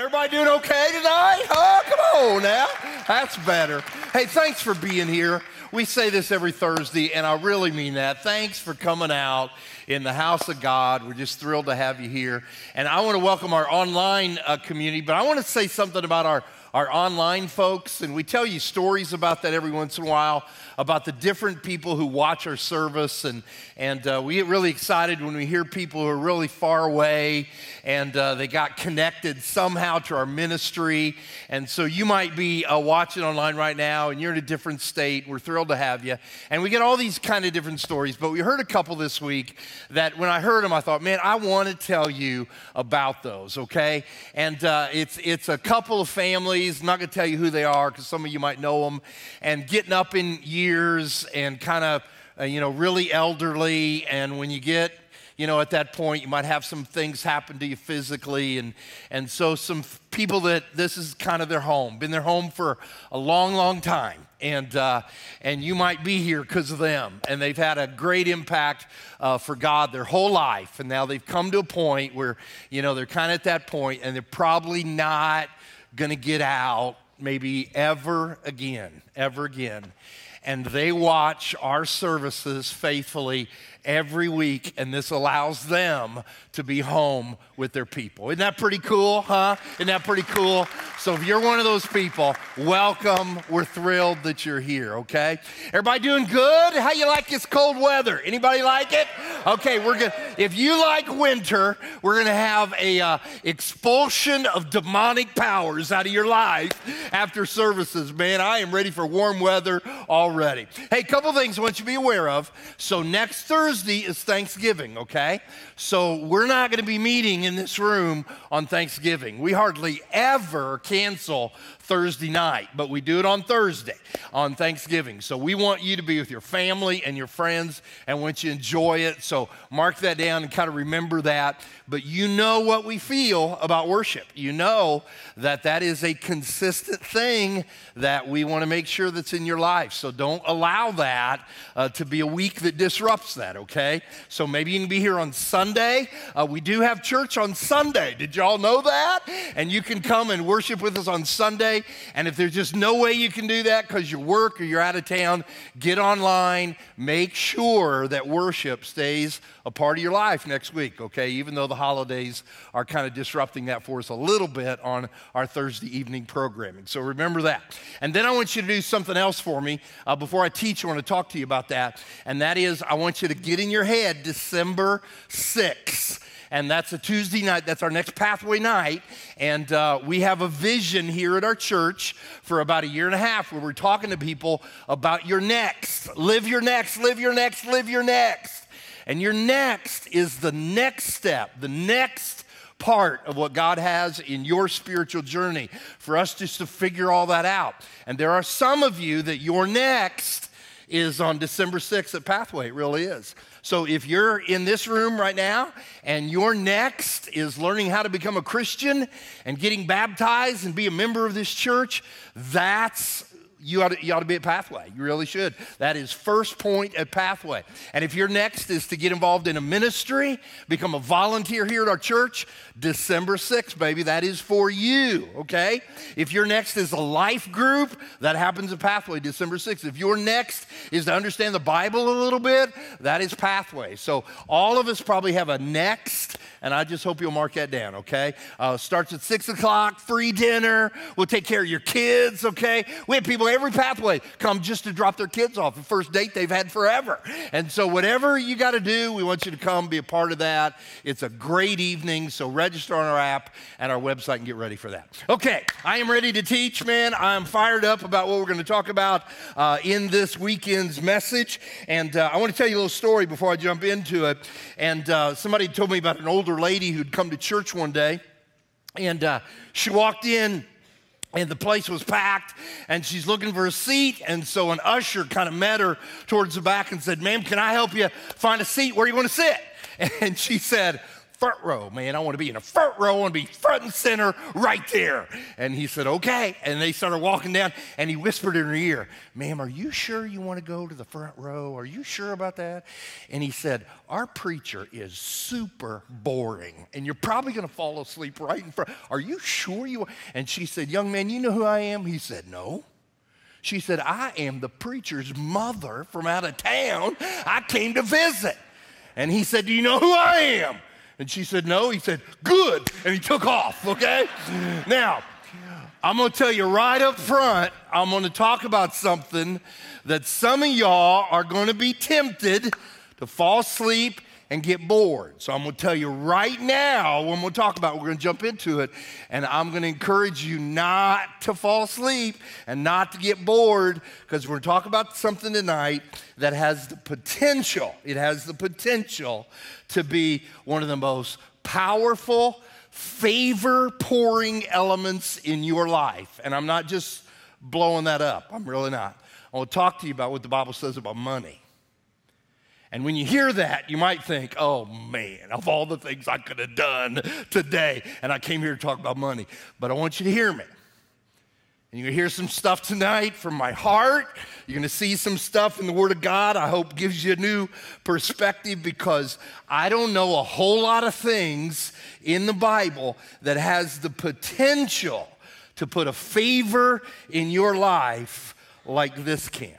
Everybody doing okay tonight? Oh, come on now. That's better. Hey, thanks for being here. We say this every Thursday, and I really mean that. Thanks for coming out in the house of God. We're just thrilled to have you here. And I want to welcome our online uh, community, but I want to say something about our, our online folks. And we tell you stories about that every once in a while about the different people who watch our service. And, and uh, we get really excited when we hear people who are really far away and uh, they got connected somehow to our ministry. And so you might be uh, watching online right now and you're in a different state. We're thrilled to have you. And we get all these kind of different stories, but we heard a couple this week that when I heard them, I thought, man, I want to tell you about those, okay? And uh, it's, it's a couple of families. I'm not going to tell you who they are because some of you might know them. And getting up in years and kind of, uh, you know, really elderly. And when you get, you know, at that point, you might have some things happen to you physically. And, and so, some people that this is kind of their home, been their home for a long, long time. And, uh, and you might be here because of them. And they've had a great impact uh, for God their whole life. And now they've come to a point where, you know, they're kind of at that point and they're probably not going to get out maybe ever again, ever again. And they watch our services faithfully every week, and this allows them to be home with their people. Isn't that pretty cool, huh? Isn't that pretty cool? So if you're one of those people, welcome. We're thrilled that you're here, okay? Everybody doing good? How you like this cold weather? Anybody like it? Okay, we're going to if you like winter, we're going to have a uh, expulsion of demonic powers out of your life after services. Man, I am ready for warm weather already. Hey, couple things I want you to be aware of. So next Thursday Thursday is Thanksgiving, okay? So we're not going to be meeting in this room on Thanksgiving. We hardly ever cancel Thursday night, but we do it on Thursday on Thanksgiving. So we want you to be with your family and your friends and want you to enjoy it. So mark that down and kind of remember that. But you know what we feel about worship. You know that that is a consistent thing that we want to make sure that's in your life. So don't allow that uh, to be a week that disrupts that, okay? So maybe you can be here on Sunday. Uh, we do have church on Sunday. Did y'all know that? And you can come and worship with us on Sunday. And if there's just no way you can do that because you work or you're out of town, get online. Make sure that worship stays a part of your life next week, okay? Even though the holidays are kind of disrupting that for us a little bit on our Thursday evening programming. So remember that. And then I want you to do something else for me. Uh, before I teach, I want to talk to you about that. And that is, I want you to get in your head December 6th and that's a Tuesday night. That's our next pathway night. And uh, we have a vision here at our church for about a year and a half where we're talking to people about your next. Live your next, live your next, live your next. And your next is the next step, the next part of what God has in your spiritual journey for us just to figure all that out. And there are some of you that your next is on December 6th at Pathway. It really is. So if you're in this room right now and your next is learning how to become a Christian and getting baptized and be a member of this church, that's you ought, to, you ought to be at Pathway. You really should. That is first point at Pathway. And if your next is to get involved in a ministry, become a volunteer here at our church, December 6th, baby, that is for you, okay? If your next is a life group, that happens at Pathway, December 6th. If your next is to understand the Bible a little bit, that is Pathway. So all of us probably have a next, and I just hope you'll mark that down, okay? Uh, starts at 6 o'clock, free dinner. We'll take care of your kids, okay? We have people every pathway come just to drop their kids off, the first date they've had forever. And so, whatever you got to do, we want you to come be a part of that. It's a great evening. So, register on our app and our website and get ready for that. Okay, I am ready to teach, man. I'm fired up about what we're going to talk about uh, in this weekend's message. And uh, I want to tell you a little story before I jump into it. And uh, somebody told me about an older lady who'd come to church one day. And uh, she walked in and the place was packed and she's looking for a seat and so an usher kind of met her towards the back and said ma'am can i help you find a seat where you want to sit? And she said front row, man. I want to be in the front row. I want to be front and center right there. And he said, okay. And they started walking down, and he whispered in her ear, ma'am, are you sure you want to go to the front row? Are you sure about that? And he said, our preacher is super boring, and you're probably going to fall asleep right in front. Are you sure you? And she said, young man, you know who I am? He said, no. She said, I am the preacher's mother from out of town. I came to visit. And he said, Do you know who I am? And she said, No. He said, Good. And he took off, okay? Now, I'm gonna tell you right up front, I'm gonna talk about something that some of y'all are gonna be tempted to fall asleep and get bored. So I'm going to tell you right now when we'll talk about it, we're going to jump into it and I'm going to encourage you not to fall asleep and not to get bored because we're going to talk about something tonight that has the potential. It has the potential to be one of the most powerful favor pouring elements in your life. And I'm not just blowing that up. I'm really not. I want to talk to you about what the Bible says about money. And when you hear that, you might think, oh man, of all the things I could have done today, and I came here to talk about money. But I want you to hear me. And you're gonna hear some stuff tonight from my heart. You're gonna see some stuff in the Word of God, I hope gives you a new perspective because I don't know a whole lot of things in the Bible that has the potential to put a favor in your life like this can.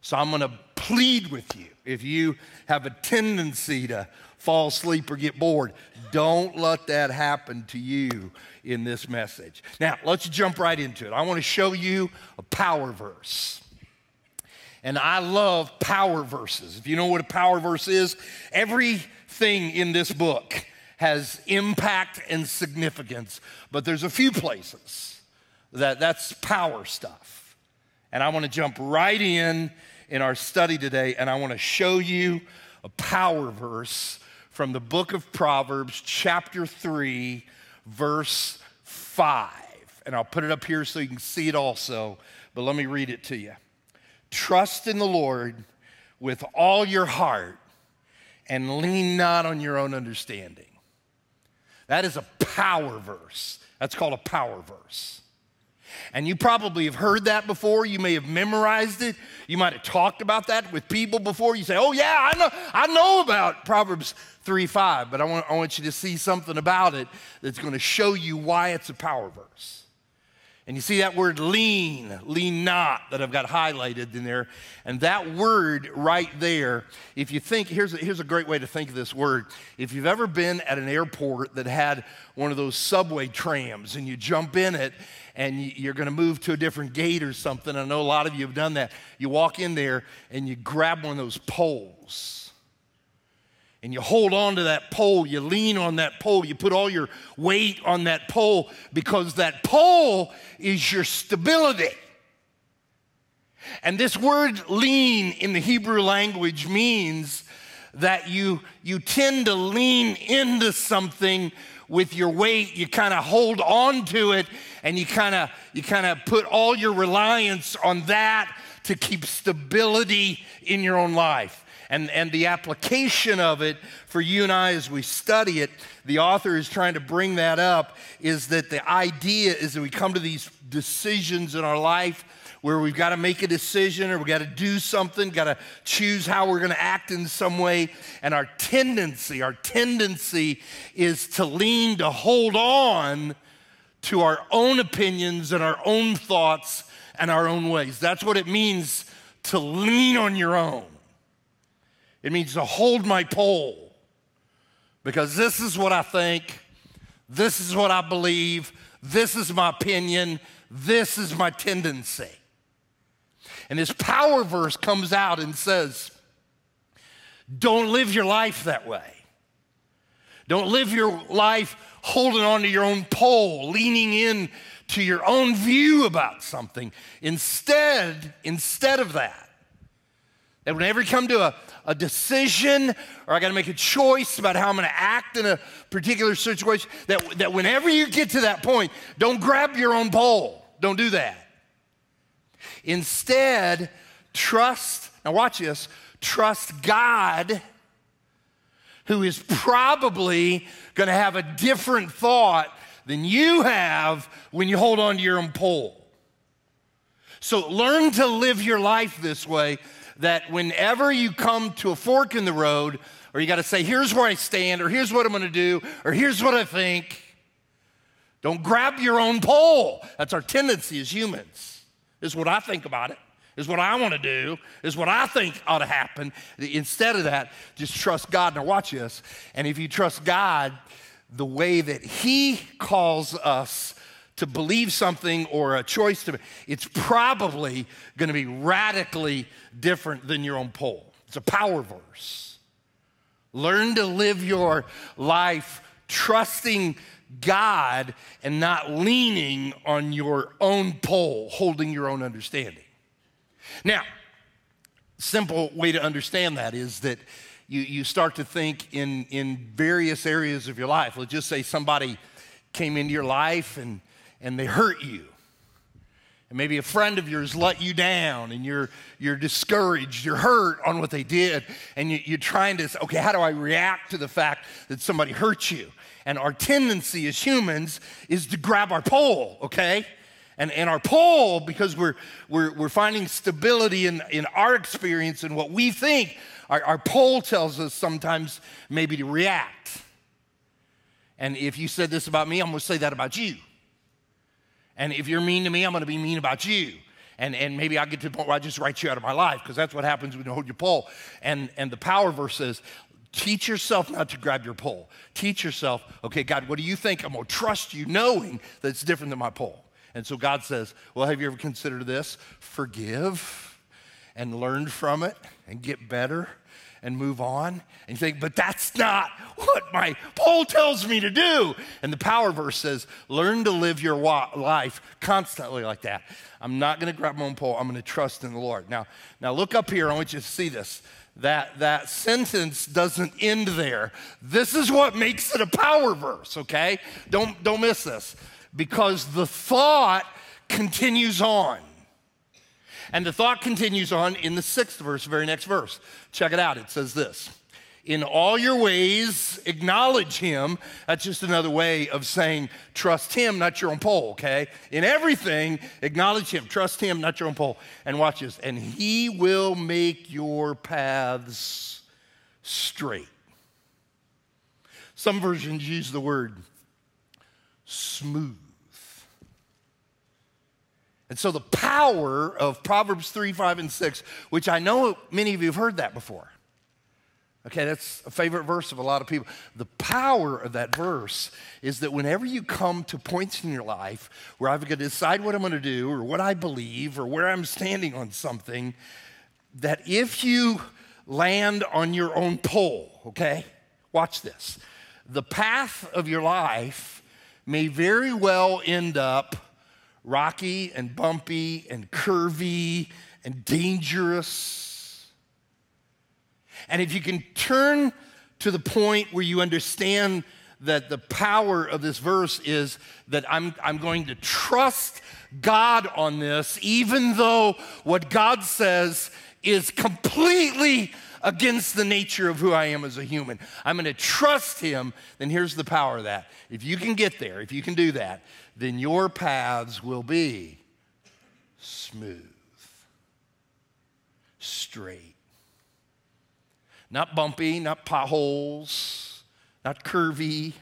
So I'm gonna plead with you if you have a tendency to fall asleep or get bored, don't let that happen to you in this message. Now, let's jump right into it. I want to show you a power verse. And I love power verses. If you know what a power verse is, everything in this book has impact and significance, but there's a few places that that's power stuff. And I want to jump right in in our study today, and I want to show you a power verse from the book of Proverbs, chapter 3, verse 5. And I'll put it up here so you can see it also, but let me read it to you. Trust in the Lord with all your heart and lean not on your own understanding. That is a power verse. That's called a power verse. And you probably have heard that before. You may have memorized it. You might have talked about that with people before. You say, Oh, yeah, I know, I know about Proverbs 3 5, but I want, I want you to see something about it that's going to show you why it's a power verse. And you see that word lean, lean not, that I've got highlighted in there. And that word right there, if you think, here's a, here's a great way to think of this word. If you've ever been at an airport that had one of those subway trams and you jump in it and you're going to move to a different gate or something, I know a lot of you have done that. You walk in there and you grab one of those poles and you hold on to that pole, you lean on that pole, you put all your weight on that pole because that pole is your stability. And this word lean in the Hebrew language means that you, you tend to lean into something with your weight. You kind of hold on to it and you kind of you kind of put all your reliance on that to keep stability in your own life and, and the application of it for you and I as we study it, the author is trying to bring that up is that the idea is that we come to these decisions in our life where we've got to make a decision or we've got to do something, got to choose how we're going to act in some way. And our tendency, our tendency is to lean, to hold on to our own opinions and our own thoughts and our own ways. That's what it means to lean on your own. It means to hold my pole because this is what I think, this is what I believe, this is my opinion, this is my tendency. And this power verse comes out and says, Don't live your life that way. Don't live your life holding on to your own pole, leaning in to your own view about something. Instead, instead of that, that whenever you come to a, a decision or I got to make a choice about how I'm going to act in a particular situation, that, that whenever you get to that point, don't grab your own pole. Don't do that. Instead, trust, now watch this, trust God who is probably going to have a different thought than you have when you hold on to your own pole. So learn to live your life this way that whenever you come to a fork in the road, or you got to say, here's where I stand, or here's what I'm going to do, or here's what I think, don't grab your own pole. That's our tendency as humans. Is what I think about it is what I want to do, is what I think ought to happen. Instead of that, just trust God. Now, watch this. And if you trust God the way that He calls us to believe something or a choice to, it's probably going to be radically different than your own pole. It's a power verse. Learn to live your life trusting God and not leaning on your own pole, holding your own understanding. Now, simple way to understand that is that you, you start to think in, in various areas of your life. Let's just say somebody came into your life and, and they hurt you. And maybe a friend of yours let you down and you're, you're discouraged, you're hurt on what they did, and you, you're trying to say, okay, how do I react to the fact that somebody hurt you? And our tendency as humans is to grab our pole, okay? And, and our pole, because we're, we're, we're finding stability in, in our experience and what we think, our, our pole tells us sometimes maybe to react. And if you said this about me, I'm gonna say that about you. And if you're mean to me, I'm gonna be mean about you. And, and maybe I get to the point where I just write you out of my life because that's what happens when you hold your pole. And, and the power verse says, Teach yourself not to grab your pole. Teach yourself, okay, God, what do you think? I'm gonna trust you knowing that it's different than my pole. And so God says, Well, have you ever considered this? Forgive and learn from it and get better and move on. And you think, But that's not what my pole tells me to do. And the power verse says, Learn to live your life constantly like that. I'm not going to grab my own pole. I'm going to trust in the Lord. Now, now look up here. I want you to see this. That, that sentence doesn't end there. This is what makes it a power verse, okay? Don't, don't miss this because the thought continues on. And the thought continues on in the sixth verse, very next verse. Check it out. It says this In all your ways, acknowledge him. That's just another way of saying trust him, not your own pole, okay? In everything, acknowledge him. Trust him, not your own pole. And watch this. And he will make your paths straight. Some versions use the word smooth. And so the power of Proverbs 3, 5, and 6, which I know many of you have heard that before. Okay, that's a favorite verse of a lot of people. The power of that verse is that whenever you come to points in your life where I've got to decide what I'm going to do or what I believe or where I'm standing on something, that if you land on your own pole, okay, watch this. The path of your life may very well end up rocky and bumpy and curvy and dangerous. And if you can turn to the point where you understand that the power of this verse is that I'm, I'm going to trust God on this, even though what God says is completely against the nature of who I am as a human. I'm going to trust Him. Then here's the power of that. If you can get there, if you can do that, then your paths will be smooth, straight. Not bumpy, not potholes, not curvy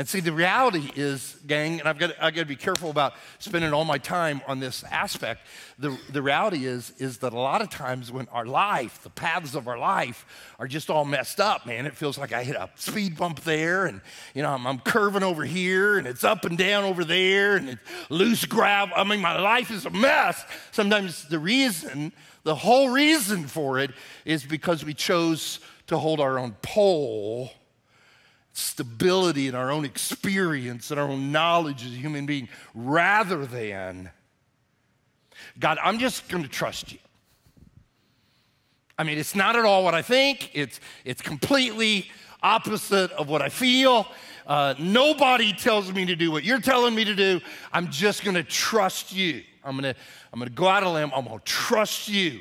and see, the reality is, gang, and I've got, I've got to be careful about spending all my time on this aspect. The, the reality is, is that a lot of times when our life, the paths of our life, are just all messed up, man, it feels like I hit a speed bump there, and you know, I'm, I'm curving over here, and it's up and down over there, and it's loose gravel. I mean, my life is a mess. Sometimes the reason, the whole reason for it, is because we chose to hold our own pole stability in our own experience and our own knowledge as a human being rather than, God, I'm just going to trust you. I mean, it's not at all what I think, it's, it's completely opposite of what I feel. Uh, nobody tells me to do what you're telling me to do. I'm just going to trust you. I'm going to I'm going to go out of limb. I'm going to trust you.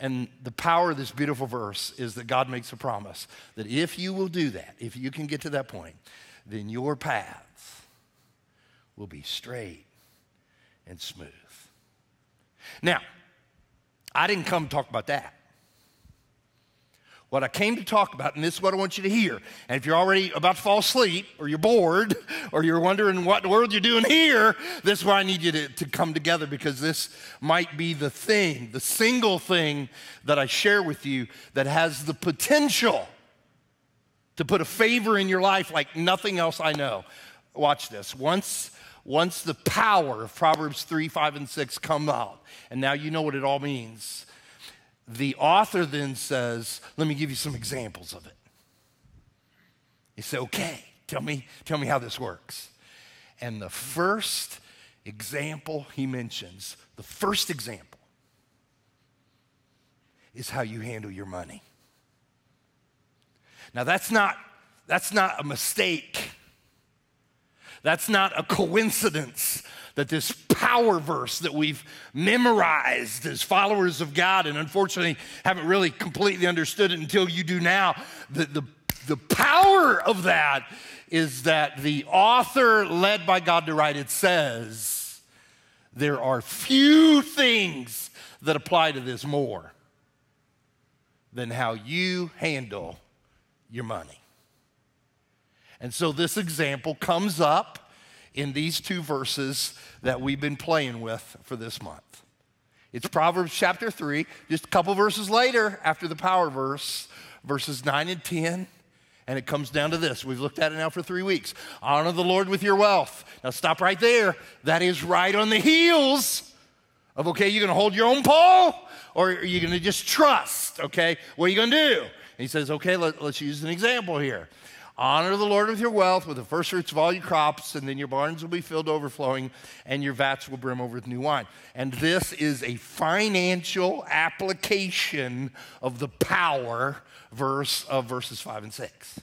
And the power of this beautiful verse is that God makes a promise that if you will do that, if you can get to that point, then your paths will be straight and smooth. Now, I didn't come talk about that. What I came to talk about, and this is what I want you to hear. And if you're already about to fall asleep, or you're bored, or you're wondering what in the world you're doing here, this is where I need you to, to come together because this might be the thing, the single thing that I share with you that has the potential to put a favor in your life like nothing else I know. Watch this. Once, once the power of Proverbs 3, 5, and 6 come out, and now you know what it all means the author then says, Let me give you some examples of it. He said, Okay, tell me, tell me how this works. And the first example he mentions, the first example, is how you handle your money. Now that's not that's not a mistake. That's not a coincidence that this power verse that we've memorized as followers of God and unfortunately haven't really completely understood it until you do now, the, the, the power of that is that the author led by God to write it says, there are few things that apply to this more than how you handle your money. And so this example comes up in these two verses that we've been playing with for this month. It's Proverbs chapter 3, just a couple verses later after the power verse, verses 9 and 10. And it comes down to this. We've looked at it now for three weeks. Honor the Lord with your wealth. Now, stop right there. That is right on the heels of, okay, you're going to hold your own pole or are you going to just trust? Okay, what are you going to do? And he says, okay, let, us use an example here. Honor the Lord with your wealth, with the first fruits of all your crops, and then your barns will be filled overflowing, and your vats will brim over with new wine. And this is a financial application of the power verse of verses five and six.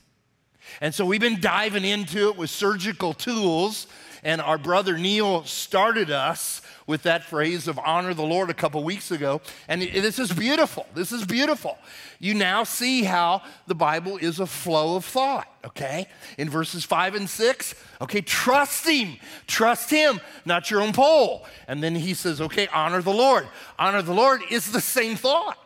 And so we've been diving into it with surgical tools, and our brother Neil started us with that phrase of honor the Lord a couple weeks ago. And this is beautiful. This is beautiful. You now see how the Bible is a flow of thought, okay? In verses five and six, okay, trust Him. Trust Him, not your own pole. And then he says, okay, honor the Lord. Honor the Lord is the same thought.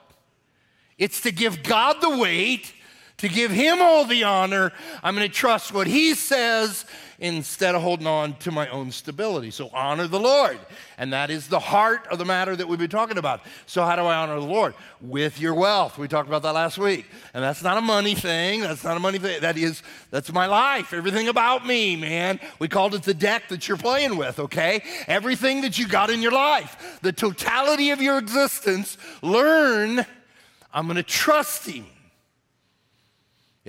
It's to give God the weight, to give Him all the honor. I'm going to trust what He says instead of holding on to my own stability. So honor the Lord. And that is the heart of the matter that we've been talking about. So, how do I honor the Lord? With your wealth. We talked about that last week. And that's not a money thing. That's not a money thing. That is, that's my life. Everything about me, man. We called it the deck that you're playing with, okay? Everything that you got in your life, the totality of your existence, learn I'm going to trust Him.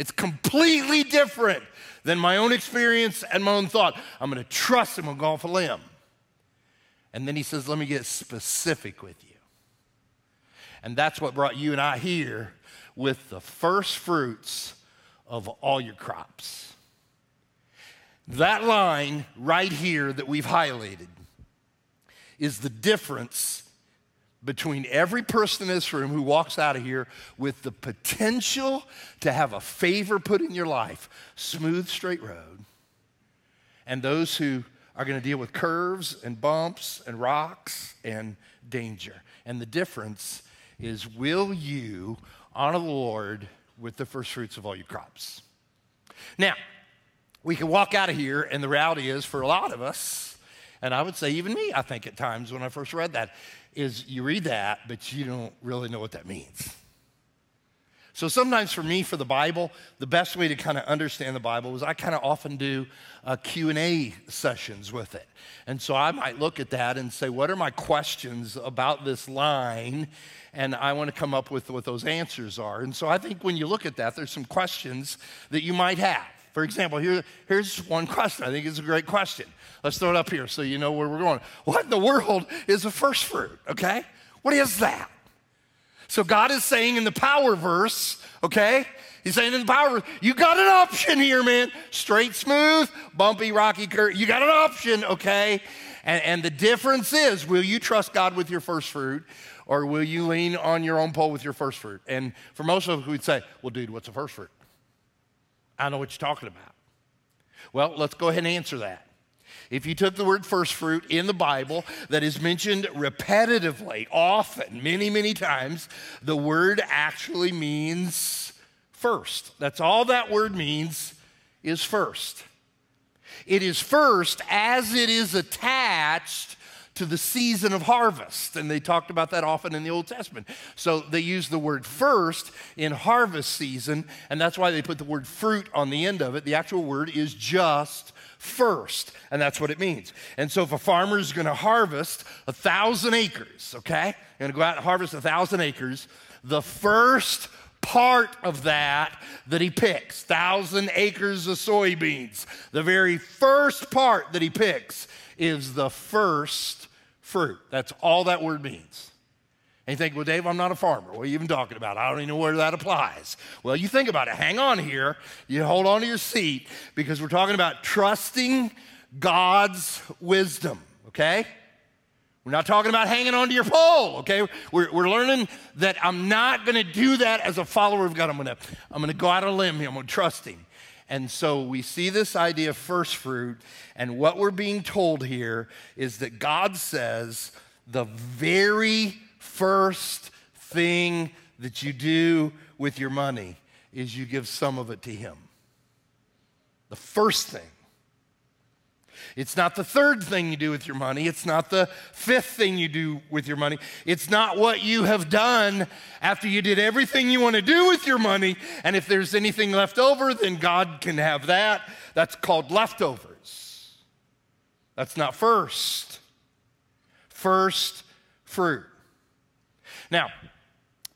It's completely different than my own experience and my own thought. I'm going to trust him and go off a limb. And then he says, Let me get specific with you. And that's what brought you and I here with the first fruits of all your crops. That line right here that we've highlighted is the difference between every person in this room who walks out of here with the potential to have a favor put in your life, smooth, straight road, and those who are going to deal with curves and bumps and rocks and danger. And the difference is will you honor the Lord with the first fruits of all your crops? Now, we can walk out of here, and the reality is for a lot of us, and I would say even me, I think at times when I first read that, is you read that, but you don't really know what that means. So sometimes for me, for the Bible, the best way to kind of understand the Bible is I kind of often do uh, Q&A sessions with it. And so I might look at that and say, what are my questions about this line? And I want to come up with what those answers are. And so I think when you look at that, there's some questions that you might have. For example, here, here's one question. I think it's a great question. Let's throw it up here so you know where we're going. What in the world is a first fruit? Okay? What is that? So God is saying in the power verse, okay? He's saying in the power verse, you got an option here, man. Straight, smooth, bumpy, rocky, curve. You got an option, okay? And, and the difference is, will you trust God with your first fruit? Or will you lean on your own pole with your first fruit? And for most of us, we'd say, well, dude, what's a first fruit? I know what you're talking about. Well, let's go ahead and answer that. If you took the word first fruit in the Bible that is mentioned repetitively, often, many, many times, the word actually means first. That's all that word means is first. It is first as it is attached to the season of harvest. And they talked about that often in the Old Testament. So they use the word first in harvest season, and that's why they put the word fruit on the end of it. The actual word is just first, and that's what it means. And so if a farmer is going to harvest a thousand acres, okay, going to go out and harvest a thousand acres, the first part of that that he picks, thousand acres of soybeans, the very first part that he picks is the first fruit. That's all that word means. And you think, well, Dave, I'm not a farmer. What are you even talking about? I don't even know where that applies. Well, you think about it. Hang on here. You hold on to your seat because we're talking about trusting God's wisdom, okay? We're not talking about hanging onto your pole, okay? We're, we're learning that I'm not gonna do that as a follower of God. I'm gonna, I'm gonna go out on a limb here, I'm gonna trust Him. And so we see this idea of first fruit, and what we're being told here is that God says the very first thing that you do with your money is you give some of it to Him. The first thing. It's not the third thing you do with your money. It's not the fifth thing you do with your money. It's not what you have done after you did everything you want to do with your money. And if there's anything left over, then God can have that. That's called leftovers. That's not first. First fruit. Now,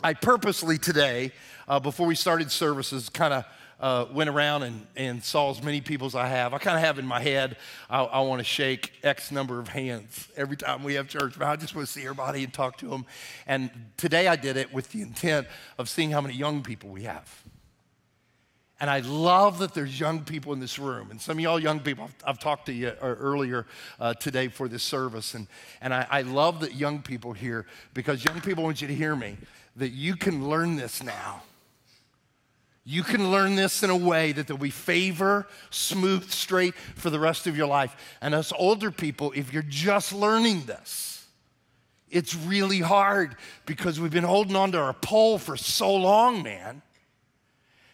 I purposely today, uh, before we started services, kind of uh, went around and, and saw as many people as I have. I kind of have in my head, I, I want to shake X number of hands every time we have church, but I just want to see everybody and talk to them. And today I did it with the intent of seeing how many young people we have. And I love that there's young people in this room. And some of y'all young people, I've, I've talked to you uh, earlier uh, today for this service. And, and I, I love that young people here because young people want you to hear me that you can learn this now you can learn this in a way that there'll be favor, smooth, straight for the rest of your life. And us older people, if you're just learning this, it's really hard because we've been holding on to our pole for so long, man.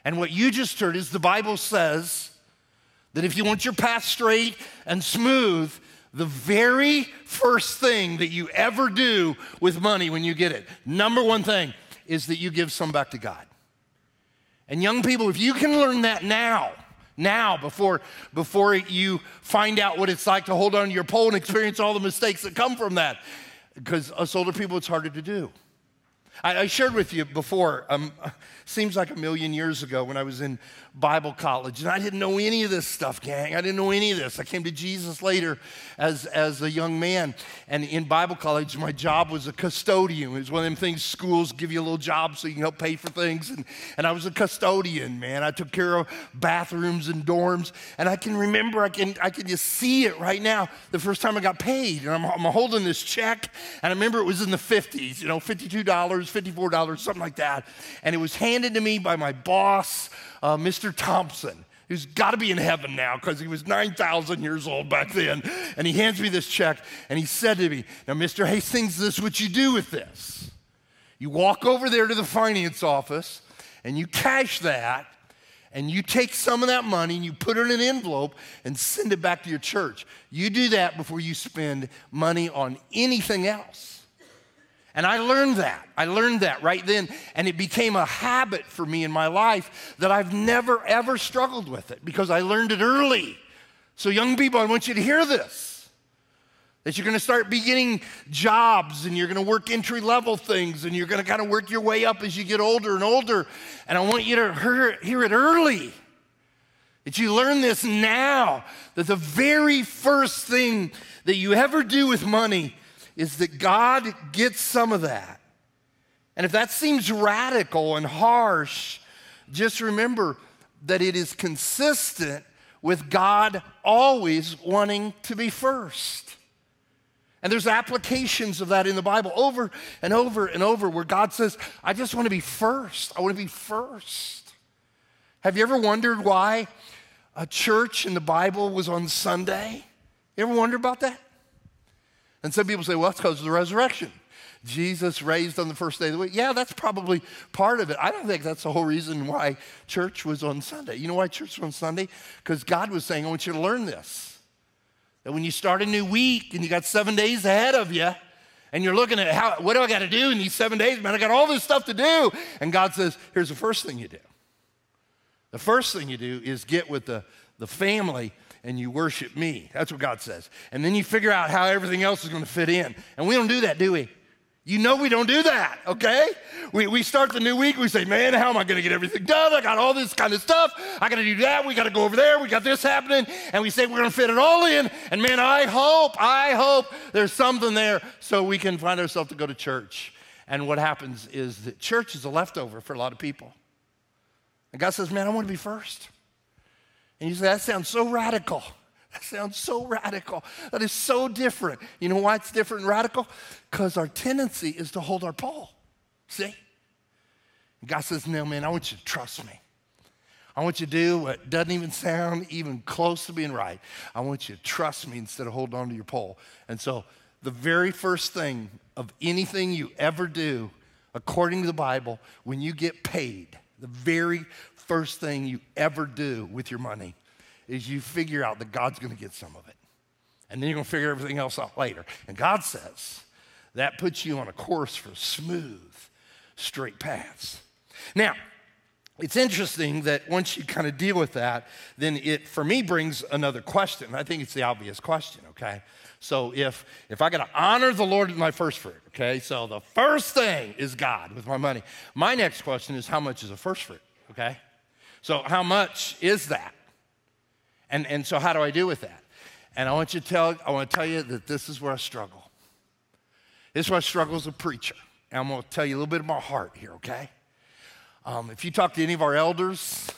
And what you just heard is the Bible says that if you want your path straight and smooth, the very first thing that you ever do with money when you get it, number one thing, is that you give some back to God. And young people, if you can learn that now, now before, before you find out what it's like to hold on to your pole and experience all the mistakes that come from that, because us older people, it's harder to do. I, I shared with you before, um, seems like a million years ago when I was in Bible college, and I didn't know any of this stuff, gang. I didn't know any of this. I came to Jesus later as, as a young man, and in Bible college, my job was a custodian. It was one of them things schools give you a little job so you can help pay for things, and, and I was a custodian, man. I took care of bathrooms and dorms, and I can remember, I can, I can just see it right now, the first time I got paid, and I'm, I'm holding this check, and I remember it was in the 50s, you know, $52, $54, something like that, and it was handed to me by my boss, uh, Mr. Thompson, who's got to be in heaven now because he was 9,000 years old back then. And he hands me this check and he said to me, Now, Mr. Hastings, this is what you do with this. You walk over there to the finance office and you cash that and you take some of that money and you put it in an envelope and send it back to your church. You do that before you spend money on anything else. And I learned that. I learned that right then. And it became a habit for me in my life that I've never, ever struggled with it because I learned it early. So, young people, I want you to hear this that you're to start beginning jobs and you're to work entry level things and you're to kind of work your way up as you get older and older. And I want you to hear, hear it early. That you learn this now, that the very first thing that you ever do with money is that God gets some of that. And if that seems radical and harsh, just remember that it is consistent with God always wanting to be first. And there's applications of that in the Bible over and over and over where God says, I just want to be first. I want to be first. Have you ever wondered why a church in the Bible was on Sunday? You ever wonder about that? And some people say, well, that's because of the resurrection. Jesus raised on the first day of the week. Yeah, that's probably part of it. I don't think that's the whole reason why church was on Sunday. You know why church was on Sunday? Because God was saying, I want you to learn this. That when you start a new week and you got seven days ahead of you, and you're looking at how, what do I got to do in these seven days? Man, I got all this stuff to do. And God says, here's the first thing you do. The first thing you do is get with the, the family and you worship me. That's what God says. And then you figure out how everything else is going to fit in. And we don't do that, do we? You know we don't do that, okay? We, we start the new week, we say, man, how am I gonna get everything done? I got all this kind of stuff. I gotta do that. We gotta go over there. We got this happening. And we say we're gonna fit it all in. And man, I hope, I hope there's something there so we can find ourselves to go to church. And what happens is that church is a leftover for a lot of people. And God says, man, I wanna be first. And you say, that sounds so radical. That sounds so radical. That is so different. You know why it's different and radical? Because our tendency is to hold our pole. See? God says, No, man, I want you to trust me. I want you to do what doesn't even sound even close to being right. I want you to trust me instead of holding on to your pole. And so, the very first thing of anything you ever do, according to the Bible, when you get paid, the very first thing you ever do with your money is you figure out that God's going to get some of it. And then you're going to figure everything else out later. And God says that puts you on a course for smooth, straight paths. Now, it's interesting that once you kind of deal with that, then it, for me, brings another question. I think it's the obvious question, okay? So if, if I got to honor the Lord with my first fruit, okay? So the first thing is God with my money. My next question is how much is a first fruit, okay? So how much is that? And, and so, how do I do with that? And I want you to tell, I want to tell you that this is where I struggle. This is where I struggle as a preacher. And I'm going to tell you a little bit of my heart here, okay? Um, if you talk to any of our elders,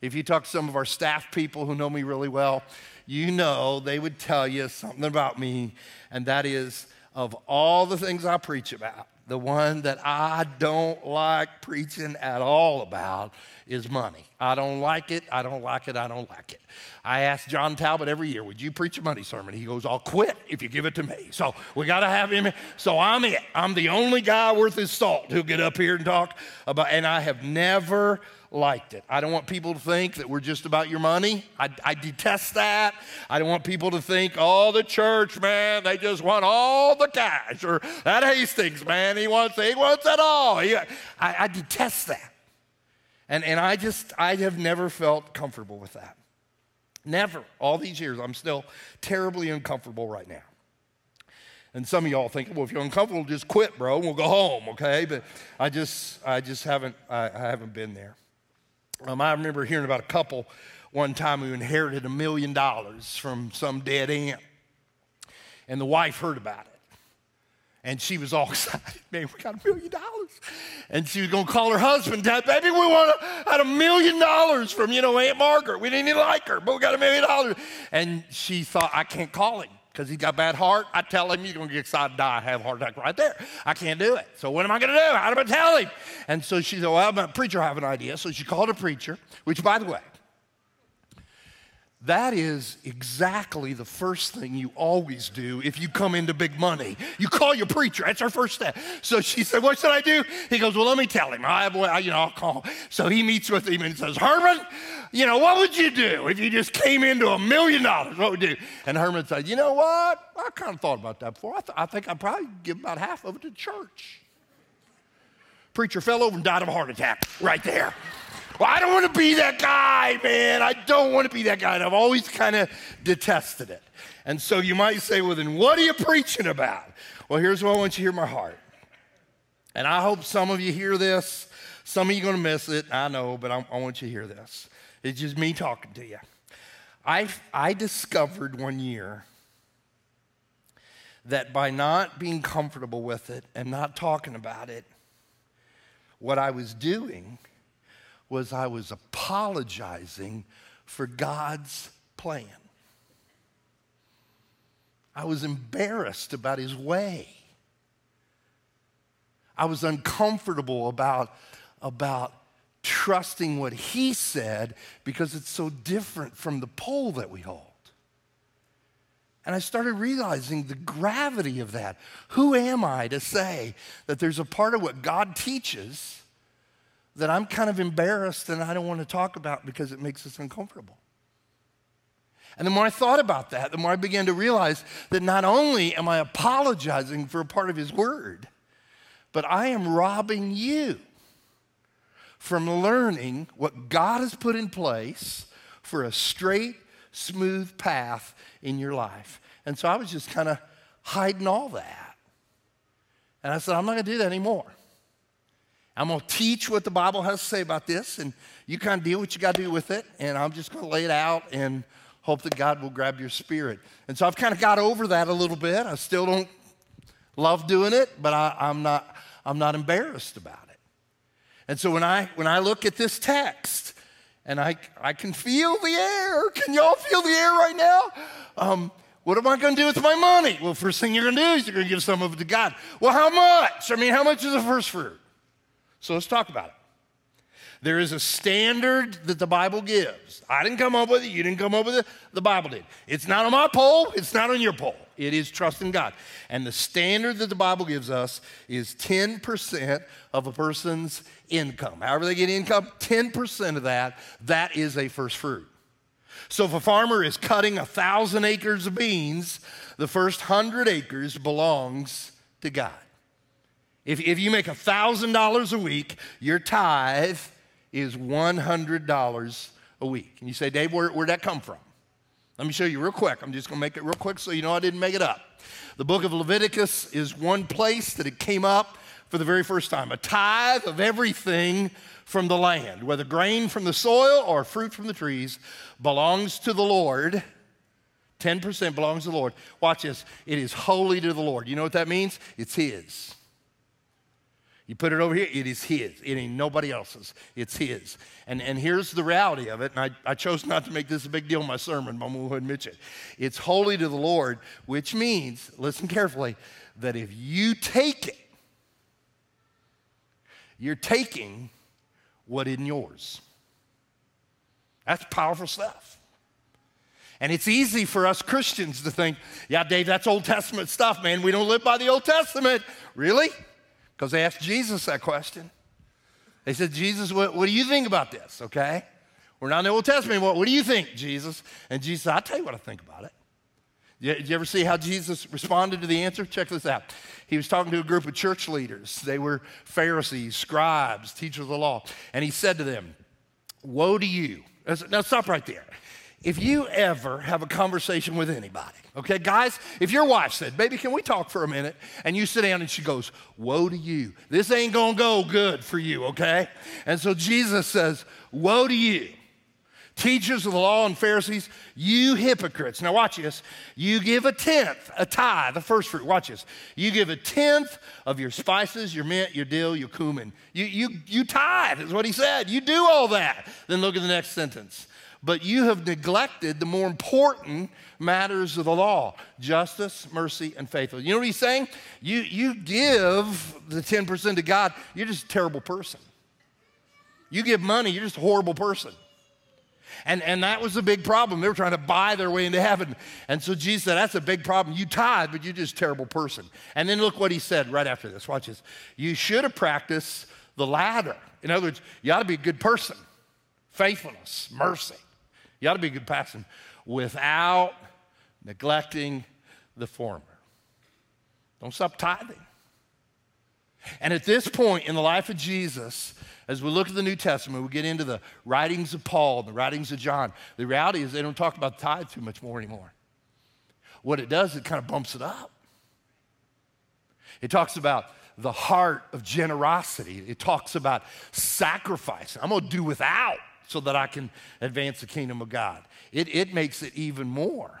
if you talk to some of our staff people who know me really well, you know they would tell you something about me, and that is of all the things I preach about, the one that I don't like preaching at all about is money. I don't like it. I don't like it. I don't like it. I ask John Talbot every year, Would you preach a money sermon? He goes, I'll quit if you give it to me. So we got to have him. So I'm it. I'm the only guy worth his salt who'll get up here and talk about, and I have never liked it. I don't want people to think that we're just about your money. I, I detest that. I don't want people to think, oh, the church, man, they just want all the cash. Or that Hastings, man, he wants, he wants it all. He, I, I detest that. And, and I just, I have never felt comfortable with that. Never. All these years, I'm still terribly uncomfortable right now. And some of y'all think, well, if you're uncomfortable, just quit, bro, and we'll go home, okay? But I just, I just haven't, I, I haven't been there. Um, I remember hearing about a couple one time who inherited a million dollars from some dead aunt. And the wife heard about it. And she was all excited. Man, we got a million dollars. And she was going to call her husband, Dad, baby, we want a, had a million dollars from, you know, Aunt Margaret. We didn't even like her, but we got a million dollars. And she thought, I can't call him because he's got bad heart. I tell him you're going to get excited, die, have a heart attack right there. I can't do it. So what am I going to do? How do I tell him? And so she said, well, I'm a preacher. I have an idea. So she called a preacher, which, by the way, that is exactly the first thing you always do if you come into big money. You call your preacher. That's our first step. So she said, "What should I do?" He goes, "Well, let me tell him. I, you know, I'll call." Him. So he meets with him and says, "Herman, you know, what would you do if you just came into a million dollars? What would you do?" And Herman said, "You know what? I kind of thought about that before. I, th- I think I'd probably give about half of it to church." Preacher fell over and died of a heart attack right there. Well, I don't want to be that guy, man. I don't want to be that guy. And I've always kind of detested it. And so you might say, well, then what are you preaching about? Well, here's what I want you to hear my heart. And I hope some of you hear this. Some of you are going to miss it. I know, but I, I want you to hear this. It's just me talking to you. I, I discovered one year that by not being comfortable with it and not talking about it, what I was doing was I was apologizing for God's plan. I was embarrassed about his way. I was uncomfortable about, about trusting what he said because it's so different from the pole that we hold. And I started realizing the gravity of that. Who am I to say that there's a part of what God teaches that I'm kind of embarrassed and I don't want to talk about because it makes us uncomfortable? And the more I thought about that, the more I began to realize that not only am I apologizing for a part of His Word, but I am robbing you from learning what God has put in place for a straight, smooth path in your life. And so I was just kind of hiding all that. And I said, I'm not going to do that anymore. I'm going to teach what the Bible has to say about this, and you kind of deal what you got to do with it, and I'm just going to lay it out and hope that God will grab your spirit. And so I've kind of got over that a little bit. I still don't love doing it, but I, am not, I'm not embarrassed about it. And so when I, when I look at this text, and I, I can feel the air. Can y'all feel the air right now? Um, what am I going to do with my money? Well, first thing you're going to do is you're going to give some of it to God. Well, how much? I mean, how much is the first fruit? So let's talk about it. There is a standard that the Bible gives. I didn't come up with it. You didn't come up with it. The Bible did. It's not on my pole. It's not on your pole. It is trust in God. And the standard that the Bible gives us is 10% of a person's income. However, they get income, 10% of that, that is a first fruit. So if a farmer is cutting a thousand acres of beans, the first hundred acres belongs to God. If, if you make a $1,000 a week, your tithe is $100 a week. And you say, Dave, where, where'd that come from? Let me show you real quick. I'm just going to make it real quick so you know I didn't make it up. The book of Leviticus is one place that it came up for the very first time a tithe of everything from the land, whether grain from the soil or fruit from the trees, belongs to the Lord. 10% belongs to the Lord. Watch this. It is holy to the Lord. You know what that means? It's His. You put it over here, it is His. It ain't nobody else's. It's His. And, and here's the reality of it, and I, I chose not to make this a big deal in my sermon, but I'm going to admit it. It's holy to the Lord, which means, listen carefully, that if you take it, you're taking what isn't yours. That's powerful stuff. And it's easy for us Christians to think, yeah, Dave, that's Old Testament stuff, man. We don't live by the Old Testament. Really? Because they asked Jesus that question. They said, Jesus, what, what, do you think about this? Okay? We're not in the Old Testament. What, what do you think, Jesus? And Jesus said, I'll tell you what I think about it. Did you ever see how Jesus responded to the answer? Check this out. He was talking to a group of church leaders. They were Pharisees, scribes, teachers of the law. And he said to them, Woe to you. Now, stop right there. If you ever have a conversation with anybody, okay, guys, if your wife said, Baby, can we talk for a minute? And you sit down and she goes, Woe to you. This ain't gonna go good for you, okay? And so Jesus says, Woe to you. Teachers of the law and Pharisees, you hypocrites. Now, watch this. You give a tenth, a tithe, the first fruit. Watch this. You give a tenth of your spices, your mint, your dill, your cumin. You, you, you tithe, is what he said. You do all that. Then look at the next sentence but you have neglected the more important matters of the law justice, mercy, and faithfulness. You know what he's saying? You, you give the 10% to God, you're just a terrible person. You give money, you're just a horrible person. And, and that was a big problem. They were trying to buy their way into heaven. And so Jesus said, That's a big problem. You tithe, but you're just a terrible person. And then look what he said right after this. Watch this. You should have practiced the latter. In other words, you ought to be a good person faithfulness, mercy. You ought to be a good person without neglecting the former. Don't stop tithing. And at this point in the life of Jesus, as we look at the New Testament, we get into the writings of Paul, the writings of John. The reality is they don't talk about the tithe too much more anymore. What it does, it kind of bumps it up. It talks about the heart of generosity. It talks about sacrifice. I'm going to do without so that I can advance the kingdom of God. It, it makes it even more.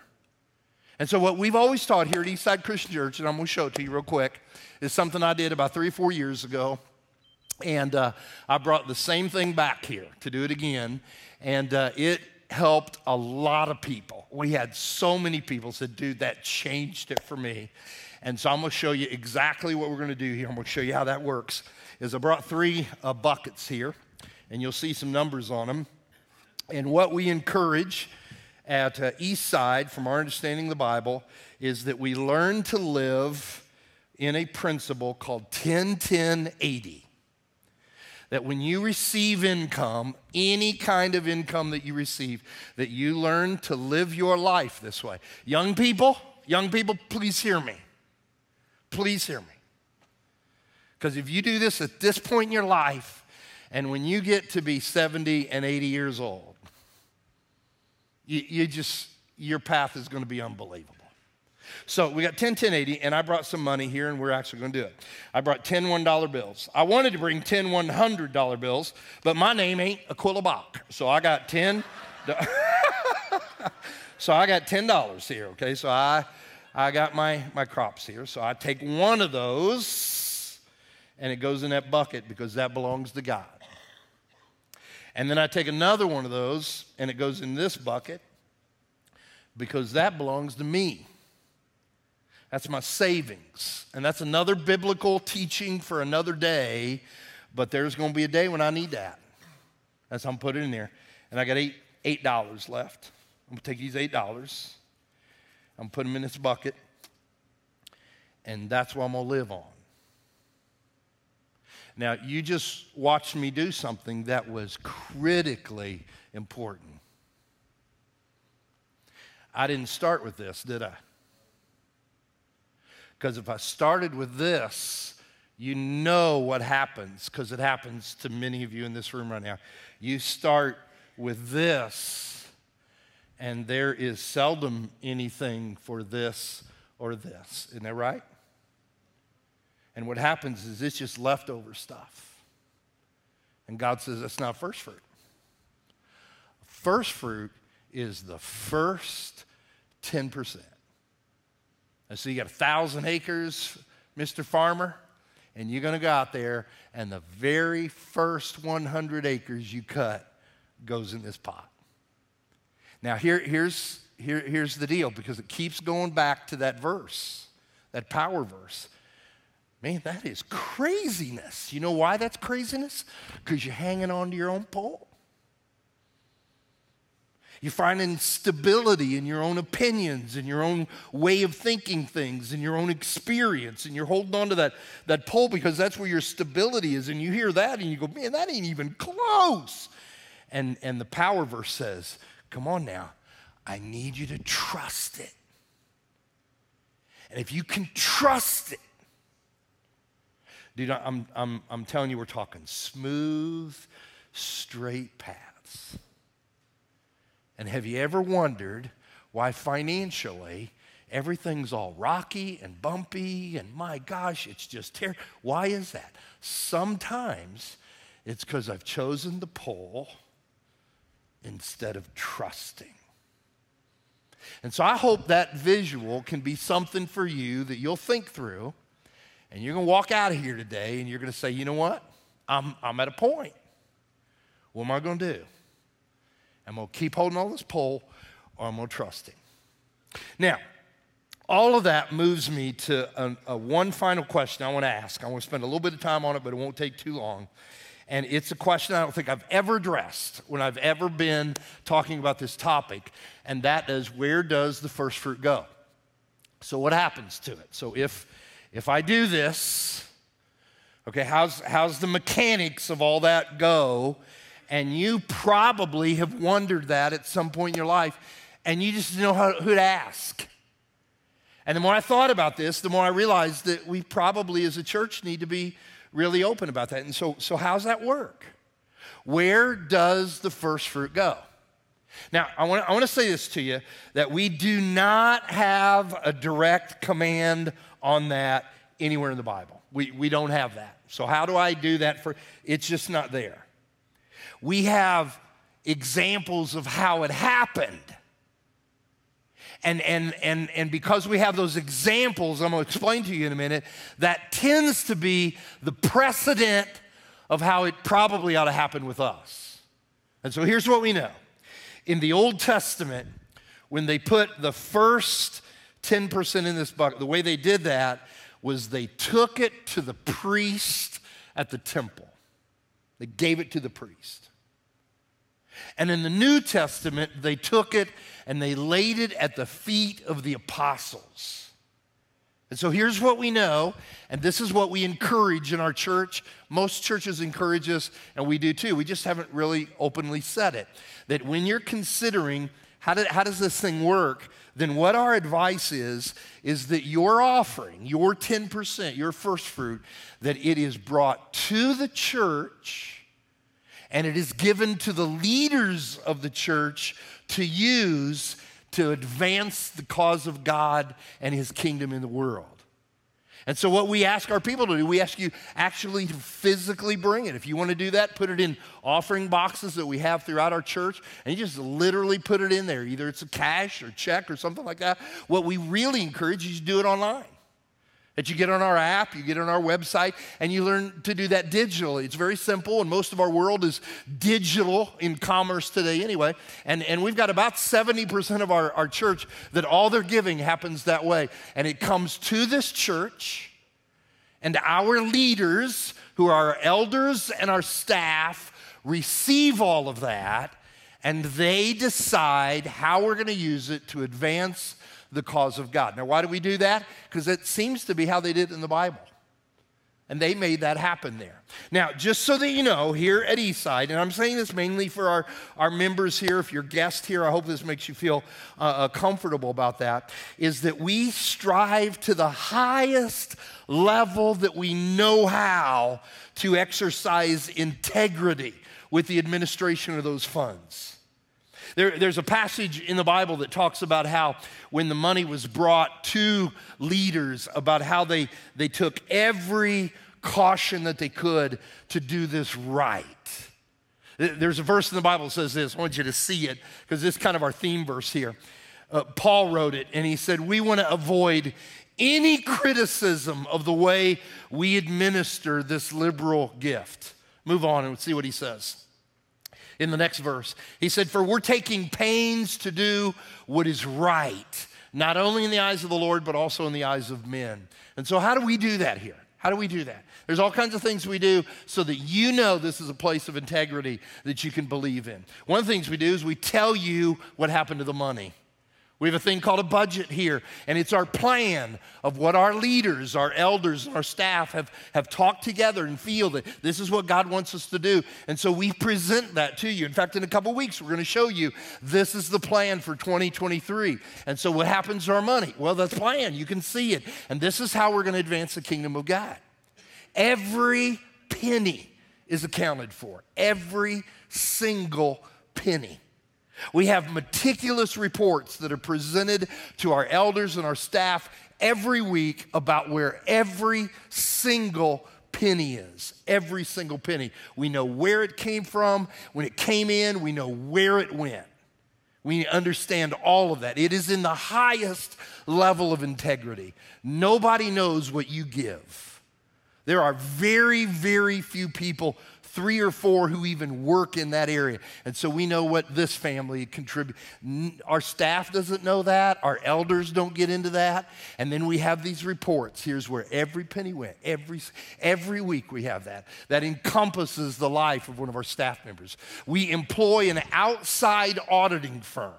And so, what we've always taught here at Eastside Christian Church, and I'm going to show it to you real quick, is something I did about three or four years ago. And uh, I brought the same thing back here to do it again. And uh, it helped a lot of people. We had so many people said, dude, that changed it for me. And so I'm going to show you exactly what we're going to do here. I'm going to show you how that works. Is I brought three uh, buckets here, and you'll see some numbers on them. And what we encourage at uh, Eastside, from our understanding of the Bible, is that we learn to live in a principle called 10 10 80 that when you receive income, any kind of income that you receive, that you learn to live your life this way. Young people, young people, please hear me. Please hear me. Because if you do this at this point in your life, and when you get to be 70 and 80 years old, you, you just, your path is going to be unbelievable. So we got 10, 10, 80, and I brought some money here, and we're actually going to do it. I brought 10 $1 bills. I wanted to bring 10 $100 bills, but my name ain't Aquila Bach. So I got 10. so I got $10 here, okay? So I, I got my, my crops here. So I take one of those, and it goes in that bucket because that belongs to God. And then I take another one of those, and it goes in this bucket because that belongs to me. That's my savings. And that's another biblical teaching for another day, but there's going to be a day when I need that. That's how I'm putting it in there. And I got eight, $8 left. I'm going to take these $8. I'm put them in this bucket. And that's what I'm going to live on. Now, you just watched me do something that was critically important. I didn't start with this, did I? Because if I started with this, you know what happens, because it happens to many of you in this room right now. You start with this, and there is seldom anything for this or this. Isn't that right? And what happens is it's just leftover stuff. And God says that's not first fruit. First fruit is the first 10%. And so you got a thousand acres, Mr. Farmer, and you're going to go out there, and the very first 100 acres you cut goes in this pot. Now, here, here's, here, here's the deal because it keeps going back to that verse, that power verse. Man, that is craziness. You know why that's craziness? Because you're hanging on to your own pole. You're finding stability in your own opinions in your own way of thinking things in your own experience. And you're holding on to that, that pole because that's where your stability is. And you hear that and you go, man, that ain't even close. And, and the power verse says, come on now, I need you to trust it. And if you can trust it, dude, I'm, I'm, I'm telling you, we're talking smooth, straight paths. And have you ever wondered why financially everything's all rocky and bumpy and my gosh, it's just terrible? Why is that? Sometimes it's because I've chosen the pole instead of trusting. And so I hope that visual can be something for you that you'll think through. And you're going to walk out of here today and you're going to say, you know what? I'm, I'm at a point. What am I going to do? I'm going to keep holding on this pole or I'm going to trust him. Now, all of that moves me to a, a one final question I want to ask. I want to spend a little bit of time on it, but it won't take too long. And it's a question I don't think I've ever addressed when I've ever been talking about this topic, and that is where does the first fruit go? So, what happens to it? So, if, if I do this, okay, how's, how's the mechanics of all that go? And you probably have wondered that at some point in your life, and you just know how, who to ask. And the more I thought about this, the more I realized that we probably as a church need to be really open about that. And so, so how's that work? Where does the first fruit go? Now, I want, I to say this to you that we do not have a direct command on that anywhere in the Bible. We, we don't have that. So, how do I do that for? It's just not there we have examples of how it happened. And, and, and, and because we have those examples, I'm going to explain to you in a minute, that tends to be the precedent of how it probably ought to happen with us. And so here's what we know In the Old Testament, when they put the first 10% in this bucket, the way they did that was they took it to the priest at the temple. They gave it to the priest. And in the New Testament, they took it and they laid it at the feet of the apostles. And so here's what we know, and this is what we encourage in our church. Most churches encourage us, and we do too. We just haven't really openly said it. That when you're considering how, did, how does this thing work, then what our advice is, is that your offering, your 10%, your first fruit, that it is brought to the church and it is given to the leaders of the church to use to advance the cause of God and his kingdom in the world. And so, what we ask our people to do, we ask you actually to physically bring it. If you want to do that, put it in offering boxes that we have throughout our church, and you just literally put it in there. Either it's a cash or check or something like that. What we really encourage is you do it online that you get on our app, you get on our website, and you learn to do that digitally. It's very simple, and most of our world is digital in commerce today anyway. And, and we've got about 70% of our, our church that all their giving happens that way. And it comes to this church, and our leaders, who are our elders and our staff, receive all of that, and they decide how we're going to use it to advance the cause of God. Now, why do we do that? Because it seems to be how they did in the Bible. And they made that happen there. Now, just so that you know, here at Eastside, and I'm saying this mainly for our, our members here, if you're guest here, I hope this makes you feel uh, uh, comfortable about that, is that we strive to the highest level that we know how to exercise integrity with the administration of those funds. There, there's a passage in the Bible that talks about how when the money was brought to leaders, about how they, they took every caution that they could to do this right. There's a verse in the Bible that says this. I want you to see it because this is kind of our theme verse here. Uh, Paul wrote it and he said, We want to avoid any criticism of the way we administer this liberal gift. Move on and see what he says in the next verse. He said, For we're taking pains to do what is right, not only in the eyes of the Lord, but also in the eyes of men. And so, how do we do that here? How do we do that? There's all kinds of things we do so that you know this is a place of integrity that you can believe in. One of the things we do is we tell you what happened to the money. We have a thing called a budget here, and it's our plan of what our leaders, our elders, and our staff have, have talked together and feel that this is what God wants us to do. And so we present that to you. In fact, in a couple weeks, we're going to show you this is the plan for 2023. And so what happens to our money? Well, the plan, you can see it. And this is how we're going to advance the kingdom of God. Every penny is accounted for, every single penny. We have meticulous reports that are presented to our elders and our staff every week about where every single penny is. Every single penny. We know where it came from. When it came in, we know where it went. We understand all of that. It is in the highest level of integrity. Nobody knows what you give. There are very, very few people three or four who even work in that area. And so we know what this family contributes. Our staff doesn't know that. Our elders don't get into that. And then we have these reports. Here's where every penny went. Every, every week we have that. That encompasses the life of one of our staff members. We employ an outside auditing firm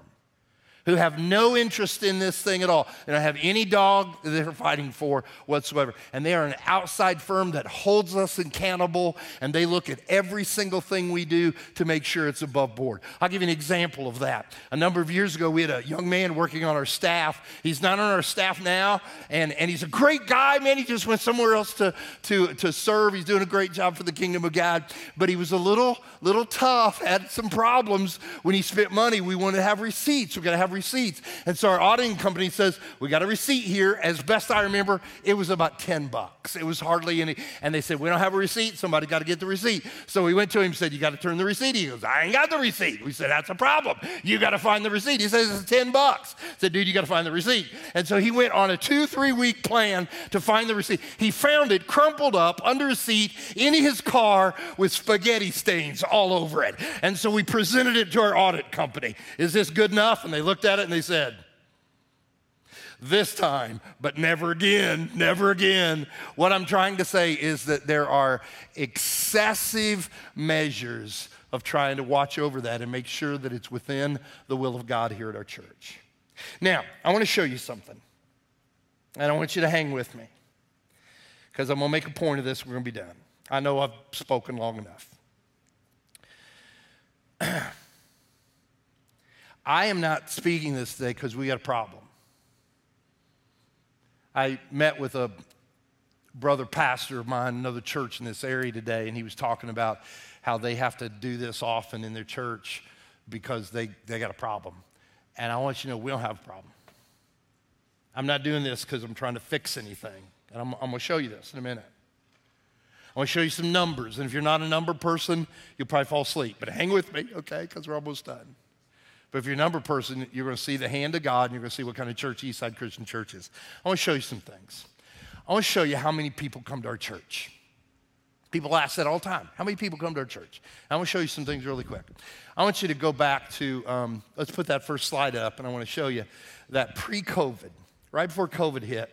who have no interest in this thing at all. They don't have any dog they're fighting for whatsoever. And they are an outside firm that holds us accountable and they look at every single thing we do to make sure it's above board. I'll give you an example of that. A number of years ago, we had a young man working on our staff. He's not on our staff now, and, and he's a great guy, man. He just went somewhere else to, to, to serve. He's doing a great job for the kingdom of God. But he was a little, little tough, had some problems when he spent money. We wanted to have receipts. We're going to have receipts. And so our auditing company says, We got a receipt here. As best I remember, it was about 10 bucks. It was hardly any. And they said, We don't have a receipt. Somebody got to get the receipt. So we went to him and said, You got to turn the receipt. He goes, I ain't got the receipt. We said, That's a problem. You got to find the receipt. He says, It's 10 bucks. I said, Dude, you got to find the receipt. And so he went on a two, three week plan to find the receipt. He found it crumpled up under a seat in his car with spaghetti stains all over it. And so we presented it to our audit company. Is this good enough? And they looked at it and they said, this time, but never again, never again. What I'm trying to say is that there are excessive measures of trying to watch over that and make sure that it's within the will of God here at our church. Now, I want to show you something, and I want you to hang with me because I'm going to make a point of this. We're going to be done. I know I've spoken long enough. I am not speaking this today because we got a problem. I met with a brother pastor of mine, another church in this area today, and he was talking about how they have to do this often in their church because they, they got a problem. And I want you to know we don't have a problem. I'm not doing this because I'm trying to fix anything. And I'm, I'm going to show you this in a minute. I want to show you some numbers. And if you're not a number person, you'll probably fall asleep. But hang with me, okay, because we're almost done. But if you're a number person, you're going to see the hand of God and you're going to see what kind of church Eastside Christian Church is. I want to show you some things. I want to show you how many people come to our church. People ask that all the time. How many people come to our church? I want to show you some things really quick. I want you to go back to, um, let's put that first slide up, and I want to show you that pre COVID, right before COVID hit,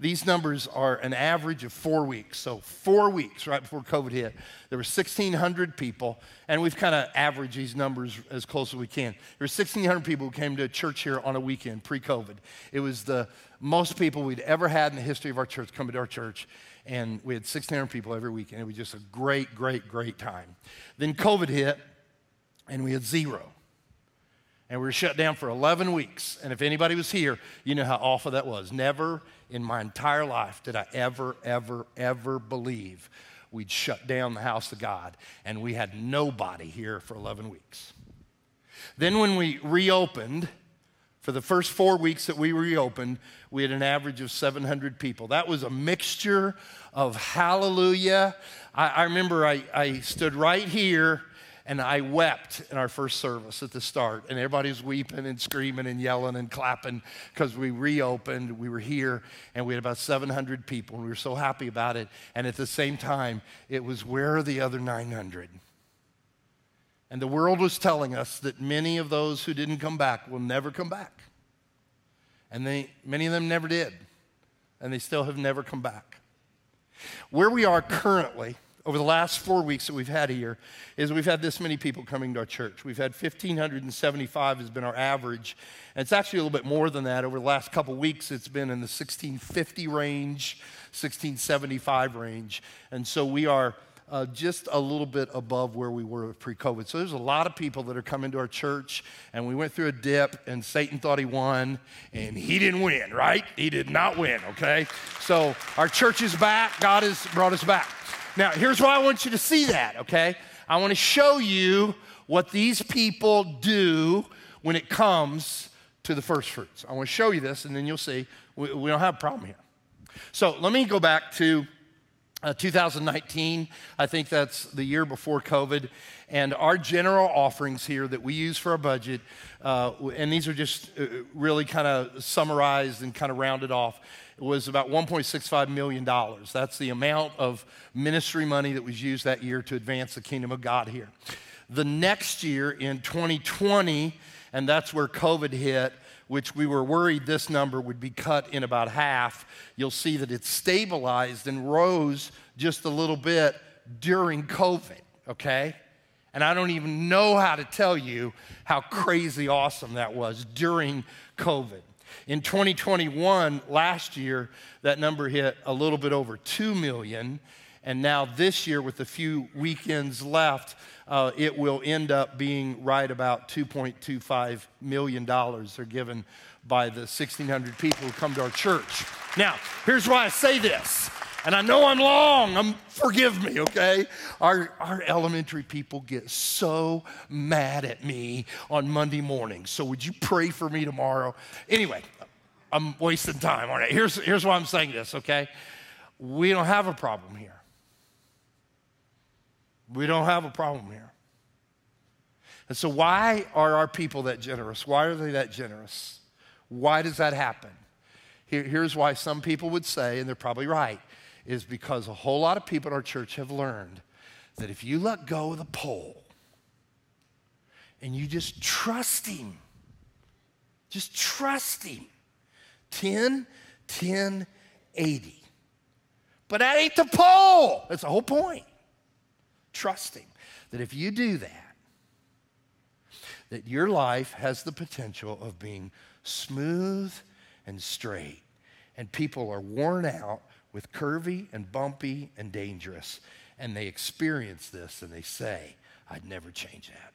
these numbers are an average of four weeks. So, four weeks right before COVID hit, there were 1,600 people, and we've kind of averaged these numbers as close as we can. There were 1,600 people who came to church here on a weekend pre COVID. It was the most people we'd ever had in the history of our church coming to our church, and we had 1,600 people every weekend. It was just a great, great, great time. Then COVID hit, and we had zero and we were shut down for 11 weeks. And if anybody was here, you know how awful that was. Never in my entire life did I ever, ever, ever believe we'd shut down the house of God and we had nobody here for 11 weeks. Then, when we reopened, for the first four weeks that we reopened, we had an average of 700 people. That was a mixture of hallelujah. I, I remember I, I stood right here and I wept in our first service at the start. And everybody was weeping and screaming and yelling and clapping because we reopened. We were here and we had about 700 people. And we were so happy about it. And at the same time, it was where are the other 900? And the world was telling us that many of those who didn't come back will never come back. And they, many of them never did. And they still have never come back. Where we are currently, over the last four weeks that we've had here is we've had this many people coming to our church. We've had 1,575 has been our average. And it's actually a little bit more than that. Over the last couple weeks, it's been in the 1,650 range, 1,675 range. And so we are uh, just a little bit above where we were pre COVID. So there's a lot of people that are coming to our church, and we went through a dip, and Satan thought he won, and he didn't win, right? He did not win, okay? So our church is back. God has brought us back. Now, here's why I want you to see that, okay? I want to show you what these people do when it comes to the first fruits. I want to show you this, and then you'll see we, we don't have a problem here. So let me go back to uh, 2019. I think that's the year before COVID. And our general offerings here that we use for our budget, uh, and these are just uh, really kind of summarized and kind of rounded off was about $1.65 million. That's the amount of ministry money that was used that year to advance the kingdom of God here. The next year in 2020, and that's where COVID hit, which we were worried this number would be cut in about half, you'll see that it stabilized and rose just a little bit during COVID, okay? And I don't even know how to tell you how crazy awesome that was during COVID. In 2021, last year, that number hit a little bit over 2 million. And now this year, with a few weekends left, uh, it will end up being right about $2.25 million they're given by the 1,600 people who come to our church. Now, here's why I say this And I know I'm long. I'm, forgive me, okay? Our, our elementary people get so mad at me on Monday morning. So would you pray for me tomorrow? Anyway, I'm wasting time. All right, here's, here's why I'm saying this, okay? We don't have a problem here. We don't have a problem here. And so, why are our people that generous? Why are they that generous? Why does that happen? Here, here's why some people would say, and they're probably right, is because a whole lot of people in our church have learned that if you let go of the pole and you just trust Him, just trust Him, 10, 10, 80. But that ain't the pole. That's the whole point. Trusting that if you do that, that your life has the potential of being smooth and straight. And people are worn out with curvy and bumpy and dangerous. And they experience this and they say, I'd never change that.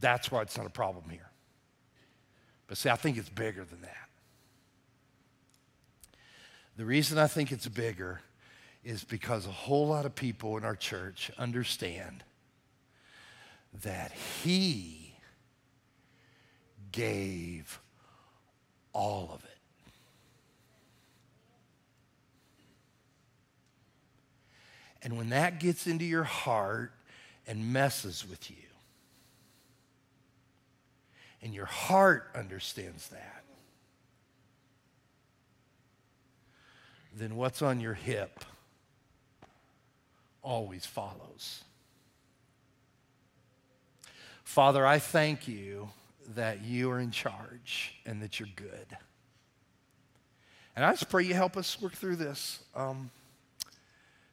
That's why it's not a problem here. But see, I think it's bigger than that. The reason I think it's bigger is because a whole lot of people in our church understand that He gave all of it. And when that gets into your heart and messes with you, and your heart understands that, then what's on your hip always follows. Father, I thank you that you are in charge and that you're good. And I just pray you help us work through this. Um,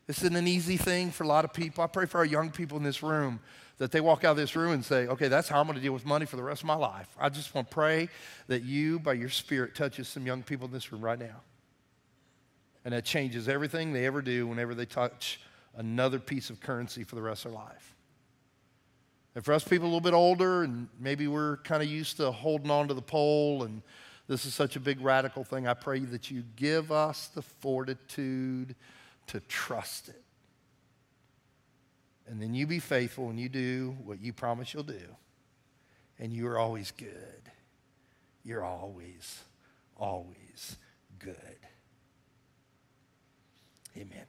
this isn't an easy thing for a lot of people. I pray for our young people in this room that they walk out of this room and say, okay, that's how I'm going to deal with money for the rest of my life. I just want to pray that you, by your Spirit, touches some young people in this room right now. And that changes everything they ever do whenever they touch another piece of currency for the rest of their life. And for us people a little bit older, and maybe we're kind of used to holding on to the pole, and this is such a big radical thing, I pray that you give us the fortitude to trust it. And then you be faithful and you do what you promise you'll do. And you are always good. You're always, always good. Amen.